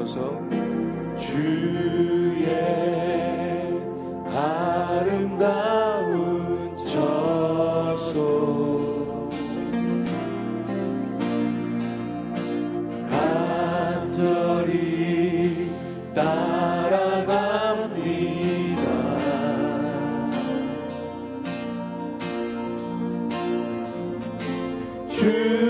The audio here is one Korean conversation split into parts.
저소 주의 아름다운 저소 간절히 따라갑니다. 주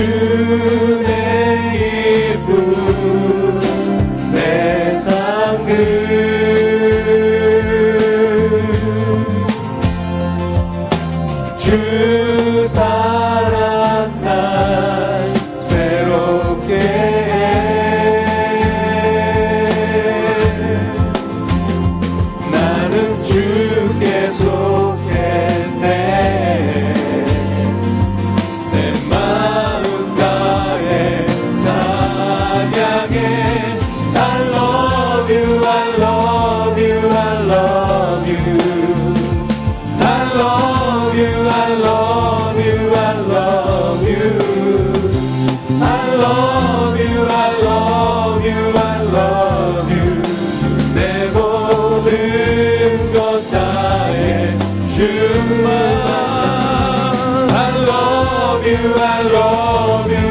to I love you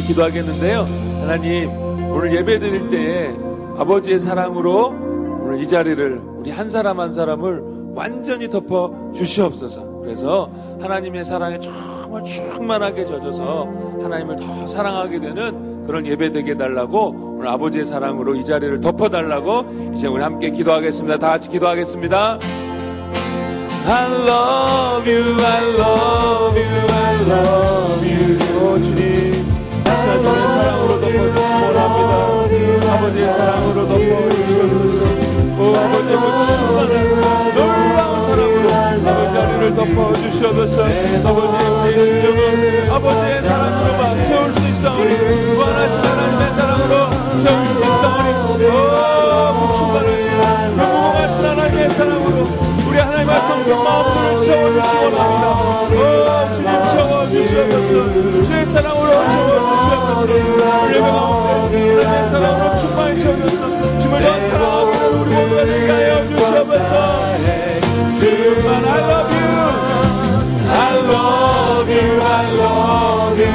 함께 기도하겠는데요. 하나님, 오늘 예배 드릴 때에 아버지의 사랑으로 오늘 이 자리를 우리 한 사람 한 사람을 완전히 덮어 주시옵소서. 그래서 하나님의 사랑에 정말 충만하게 젖어서 하나님을 더 사랑하게 되는 그런 예배 되게 달라고 오늘 아버지의 사랑으로 이 자리를 덮어 달라고 이제 우리 함께 기도하겠습니다. 다 같이 기도하겠습니다. I love you, I love you, I love you. 오 주의 사랑으로 덮어주시기 원합니다. 아버지의 사랑으로 덮어주시옵소서. 오 아버지의 그 충만한 놀라운 사랑으로 아버지 자리를 덮어주시옵소서. 아버지의 우리의 심령은 아버지의 사랑으로만 채울 수 있사오니 무한하신 하나님의 사랑으로 채울 수 있사오니 오그 충만하신 그 무궁하신 하나님의 사랑으로 우리 하나님 앞에 마음들을 채워주시기 원합니다.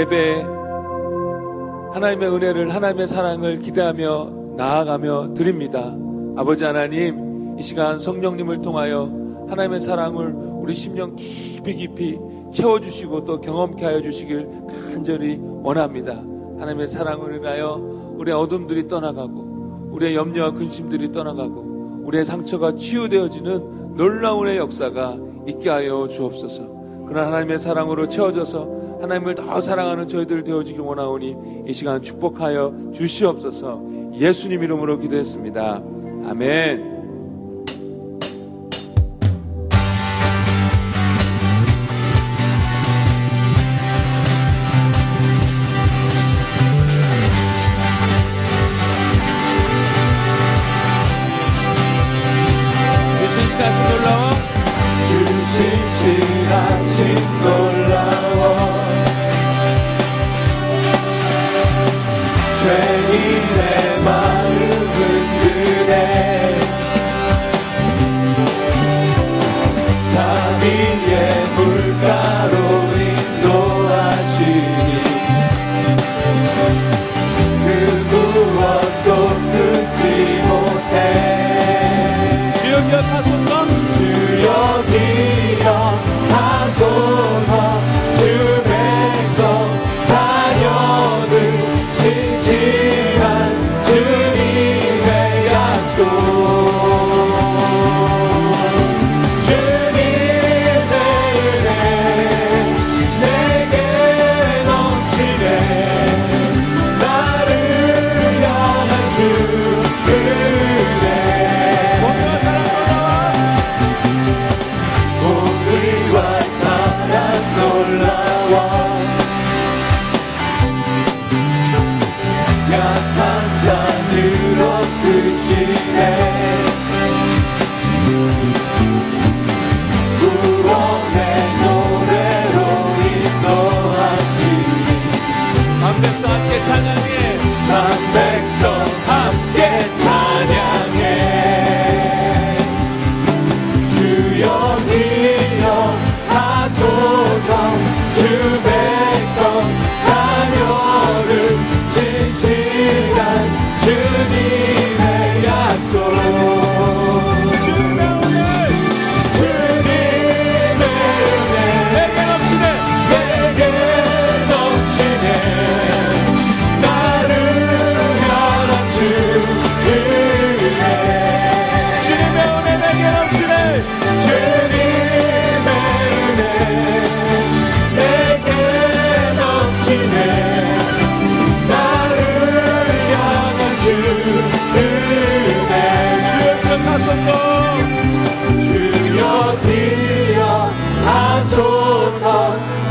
예배 하나님의 은혜를 하나님의 사랑을 기대하며 나아가며 드립니다. 아버지 하나님 이 시간 성령님을 통하여 하나님의 사랑을 우리 심령 깊이 깊이 채워주시고 또 경험케 하여 주시길 간절히 원합니다. 하나님의 사랑을 인하여 우리의 어둠들이 떠나가고 우리의 염려와 근심들이 떠나가고 우리의 상처가 치유되어지는 놀라운 의 역사가 있게 하여 주옵소서. 그런 하나님의 사랑으로 채워져서 하나님을 더 사랑하는 저희들 되어지길 원하오니 이 시간 축복하여 주시옵소서 예수님 이름으로 기도했습니다. 아멘.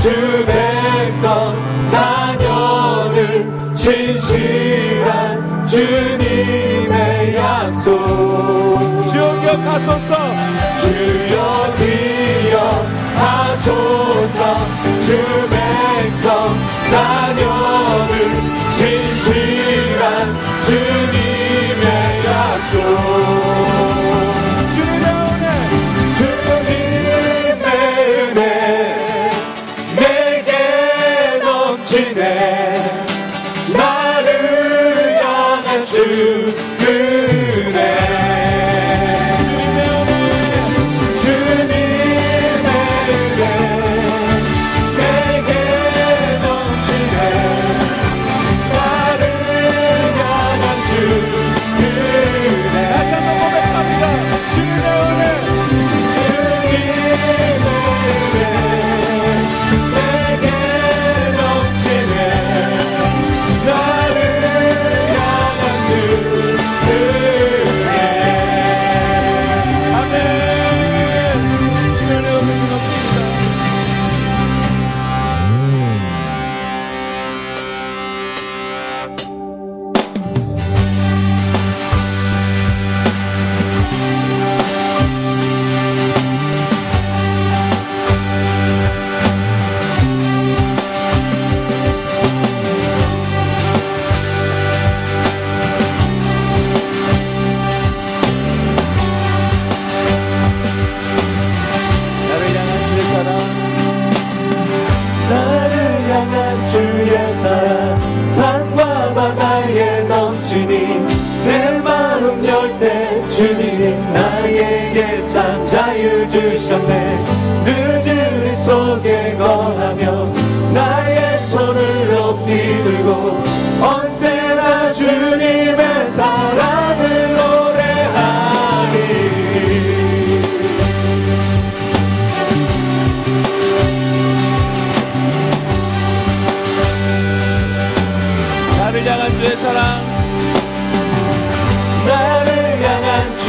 주 백성 자녀들 신실한 주님의 약속. 주여 기억하소서. 주여 기억하소서. 주 백성 자녀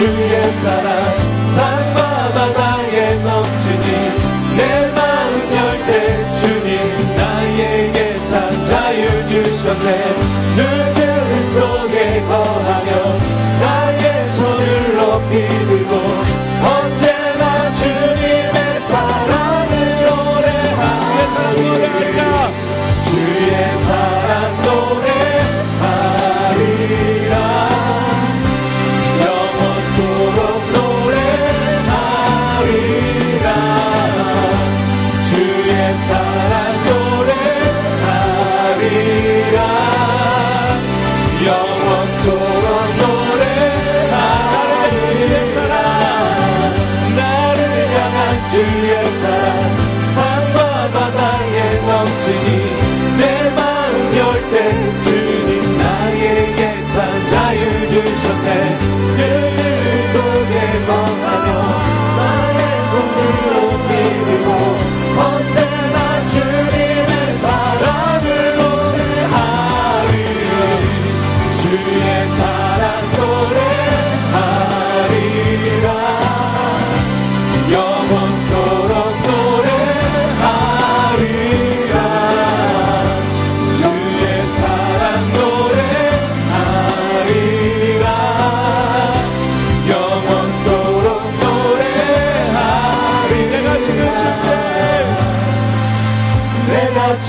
주의 사랑 산과 바다에 넘치니 내 마음 열 때 주님 나에게 참 자유 주셨네. 물들 속에 거하며 나의 손을 높이 들고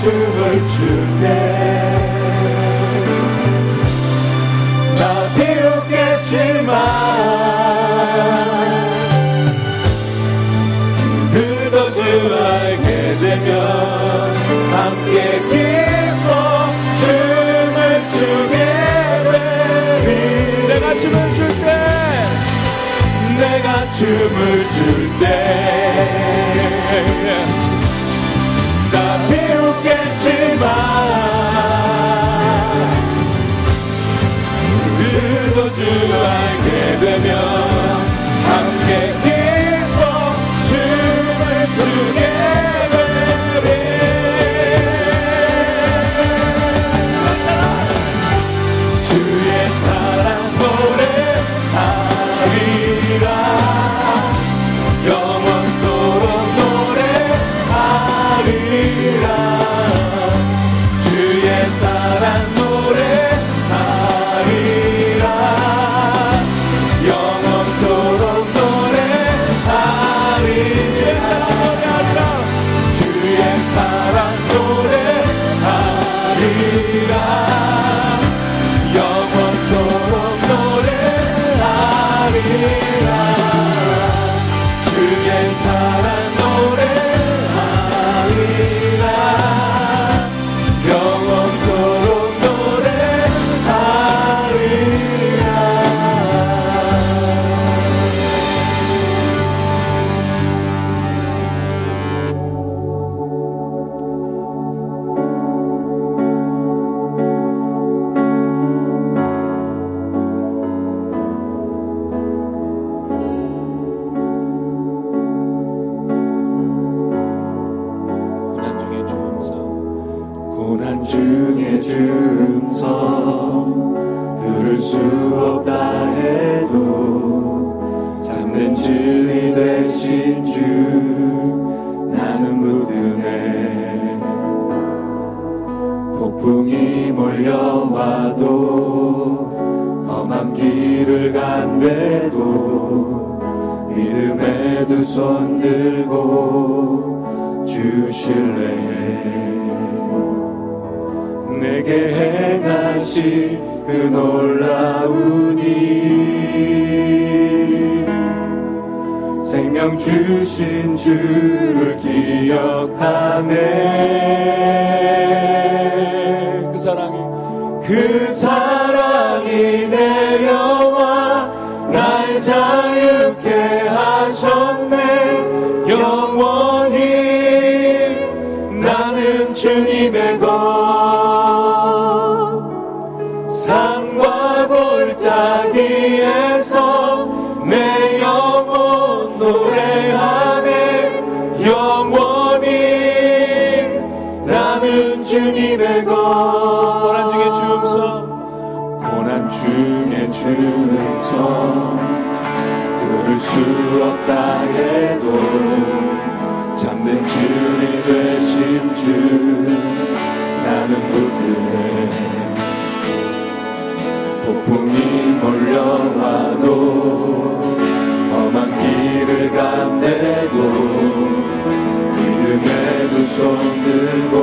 춤을 출래 폭풍이 몰려와도 험한 길을 간대도 믿음에 두손 들고 주실래? 내게 행하신 그 놀라운 일. 생명 주신 주를 기억하네. 그 사랑이 내려와 날 자유케 하셨네. 영원히 나는 주님의 것. 산과 골짜기에서 손 들고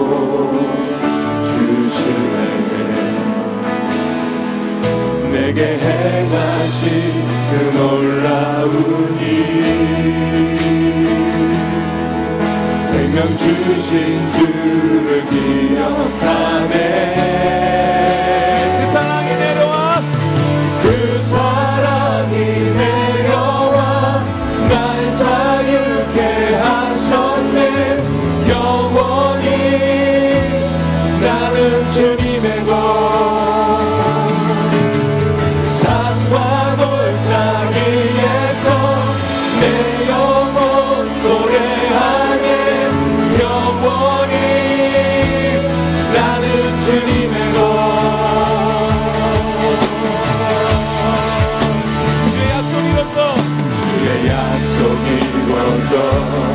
주실래요 내게 행하신 그 놀라운 일. 생명 주신 주를 기억하네. done.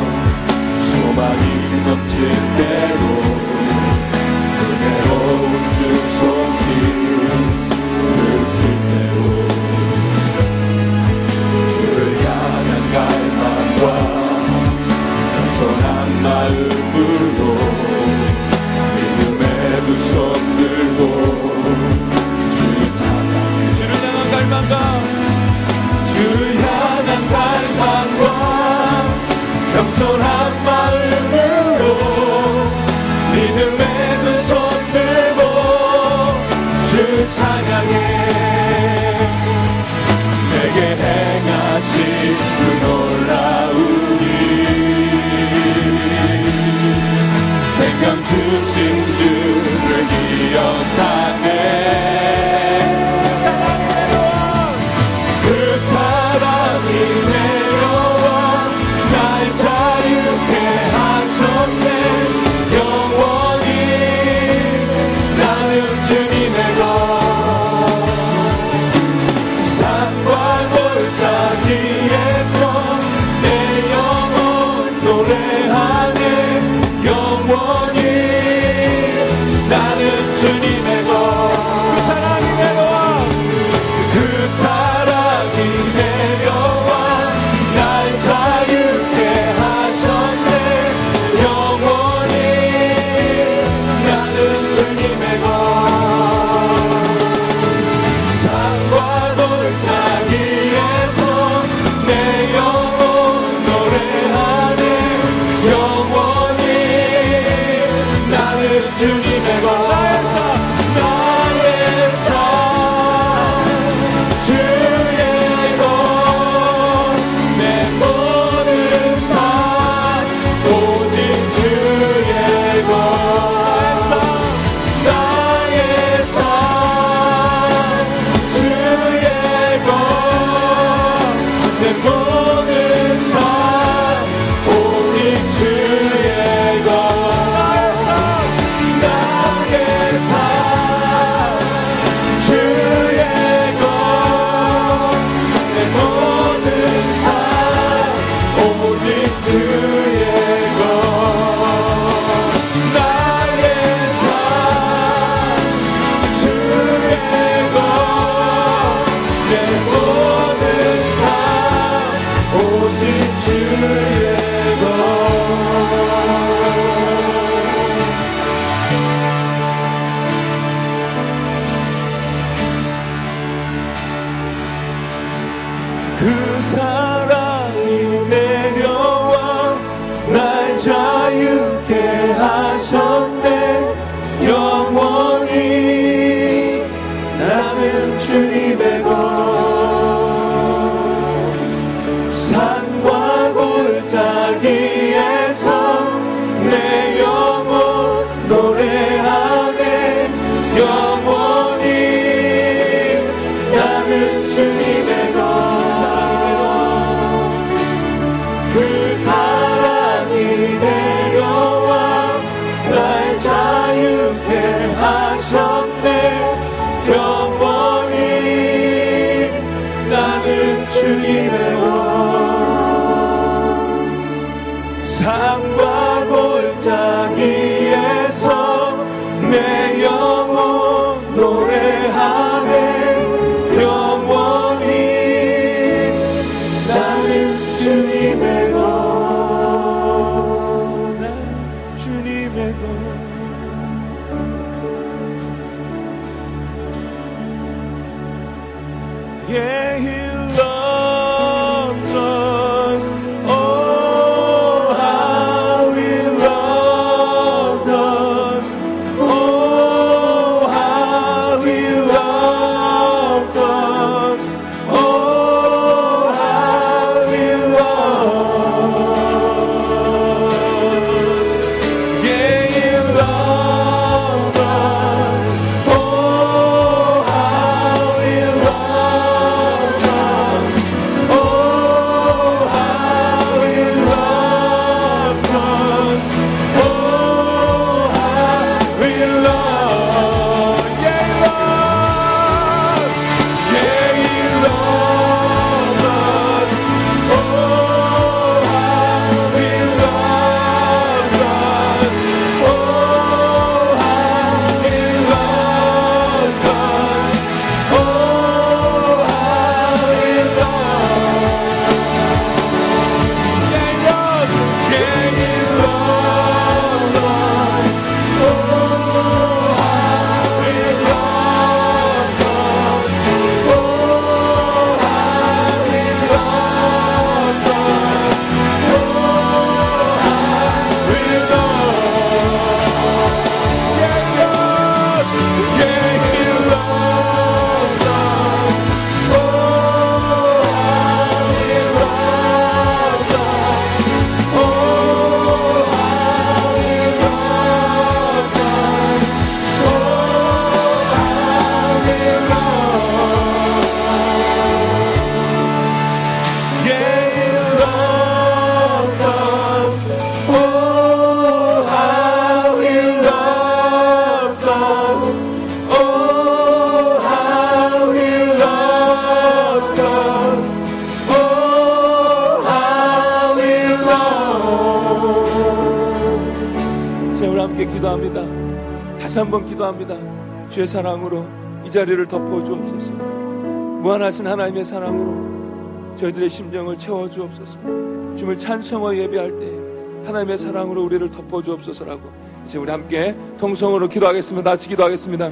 기도합니다. 다시 한번 기도합니다. 주의 사랑으로 이 자리를 덮어 주옵소서. 무한하신 하나님의 사랑으로 저희들의 심령을 채워 주옵소서. 주님을 찬송하여 예배할 때 하나님의 사랑으로 우리를 덮어 주옵소서라고 이제 우리 함께 통성으로 기도하겠습니다. 같이 기도하겠습니다.